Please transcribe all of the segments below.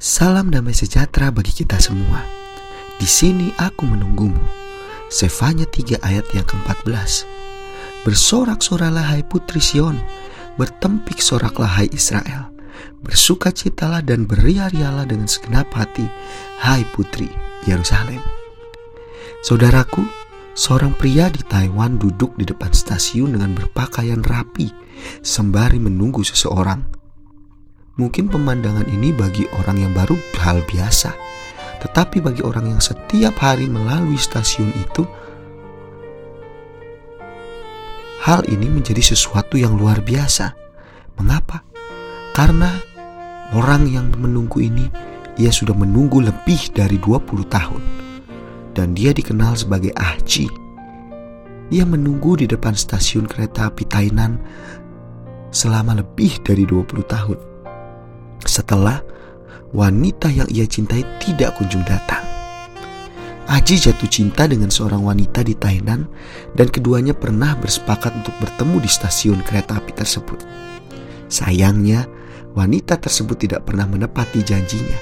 Salam damai sejahtera bagi kita semua. Di sini aku menunggumu. Sefanya 3 ayat yang ke-14. Bersorak-soralah hai putri Sion, bertempik soraklah hai Israel. Bersukacitalah dan beria-rialah dengan segenap hati, hai putri Yerusalem. Saudaraku, seorang pria di Taiwan duduk di depan stasiun dengan berpakaian rapi, sembari menunggu seseorang Mungkin pemandangan ini bagi orang yang baru hal biasa, tetapi bagi orang yang setiap hari melalui stasiun itu, hal ini menjadi sesuatu yang luar biasa. Mengapa? Karena orang yang menunggu ini ia sudah menunggu lebih dari 20 tahun dan dia dikenal sebagai Ahji. Ia menunggu di depan stasiun kereta api Tainan selama lebih dari 20 tahun setelah wanita yang ia cintai tidak kunjung datang. Aji jatuh cinta dengan seorang wanita di Tainan dan keduanya pernah bersepakat untuk bertemu di stasiun kereta api tersebut. Sayangnya, wanita tersebut tidak pernah menepati janjinya.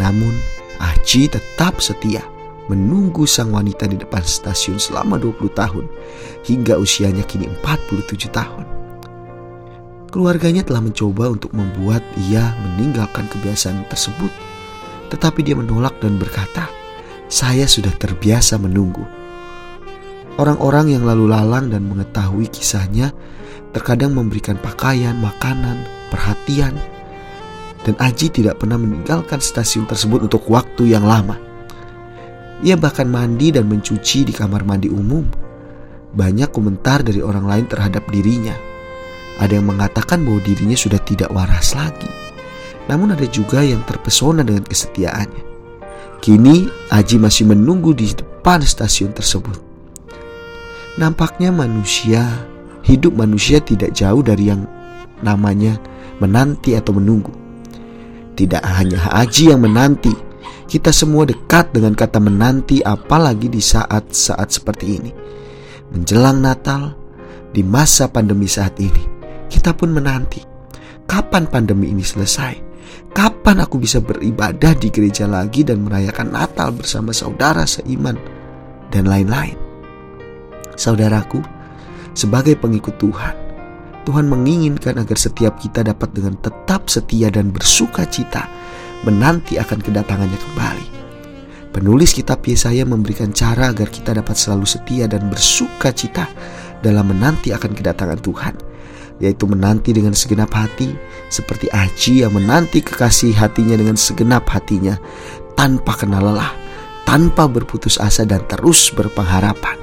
Namun, Aji tetap setia menunggu sang wanita di depan stasiun selama 20 tahun hingga usianya kini 47 tahun. Keluarganya telah mencoba untuk membuat ia meninggalkan kebiasaan tersebut, tetapi dia menolak dan berkata, "Saya sudah terbiasa menunggu." Orang-orang yang lalu lalang dan mengetahui kisahnya terkadang memberikan pakaian, makanan, perhatian, dan Aji tidak pernah meninggalkan stasiun tersebut untuk waktu yang lama. Ia bahkan mandi dan mencuci di kamar mandi umum. Banyak komentar dari orang lain terhadap dirinya ada yang mengatakan bahwa dirinya sudah tidak waras lagi. Namun ada juga yang terpesona dengan kesetiaannya. Kini Aji masih menunggu di depan stasiun tersebut. Nampaknya manusia, hidup manusia tidak jauh dari yang namanya menanti atau menunggu. Tidak hanya Aji yang menanti, kita semua dekat dengan kata menanti apalagi di saat-saat seperti ini. Menjelang Natal, di masa pandemi saat ini, kita pun menanti kapan pandemi ini selesai. Kapan aku bisa beribadah di gereja lagi dan merayakan Natal bersama saudara seiman dan lain-lain. Saudaraku, sebagai pengikut Tuhan, Tuhan menginginkan agar setiap kita dapat dengan tetap setia dan bersuka cita menanti akan kedatangannya kembali. Penulis kitab Yesaya memberikan cara agar kita dapat selalu setia dan bersuka cita dalam menanti akan kedatangan Tuhan yaitu menanti dengan segenap hati, seperti Aji yang menanti kekasih hatinya dengan segenap hatinya, tanpa kenal lelah, tanpa berputus asa dan terus berpengharapan.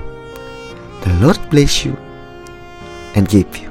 The Lord bless you and keep you.